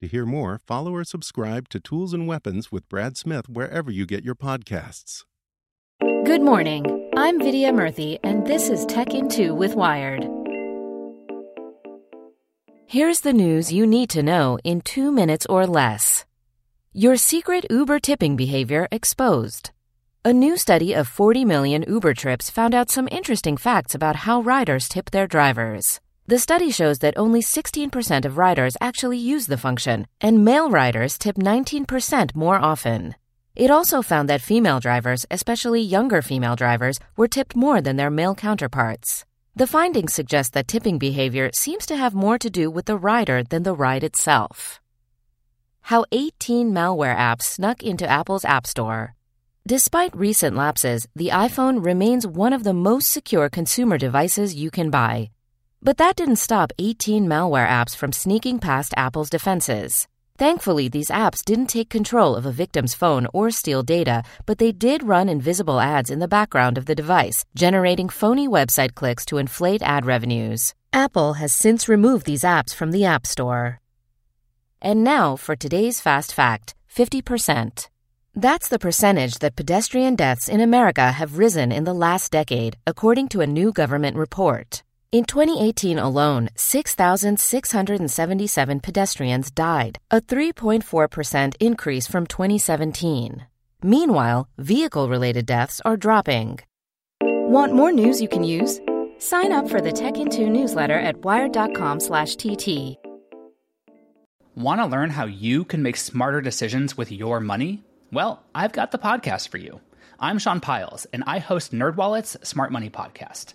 To hear more, follow or subscribe to Tools and Weapons with Brad Smith wherever you get your podcasts. Good morning. I'm Vidya Murthy, and this is Tech in 2 with Wired. Here's the news you need to know in two minutes or less. Your secret Uber tipping behavior exposed. A new study of 40 million Uber trips found out some interesting facts about how riders tip their drivers. The study shows that only 16% of riders actually use the function, and male riders tip 19% more often. It also found that female drivers, especially younger female drivers, were tipped more than their male counterparts. The findings suggest that tipping behavior seems to have more to do with the rider than the ride itself. How 18 malware apps snuck into Apple's App Store. Despite recent lapses, the iPhone remains one of the most secure consumer devices you can buy. But that didn't stop 18 malware apps from sneaking past Apple's defenses. Thankfully, these apps didn't take control of a victim's phone or steal data, but they did run invisible ads in the background of the device, generating phony website clicks to inflate ad revenues. Apple has since removed these apps from the App Store. And now for today's fast fact 50%. That's the percentage that pedestrian deaths in America have risen in the last decade, according to a new government report. In 2018 alone, 6,677 pedestrians died, a 3.4% increase from 2017. Meanwhile, vehicle related deaths are dropping. Want more news you can use? Sign up for the Tech in 2 newsletter at wired.com/tt. Want to learn how you can make smarter decisions with your money? Well, I've got the podcast for you. I'm Sean Pyles, and I host NerdWallet's Smart Money Podcast.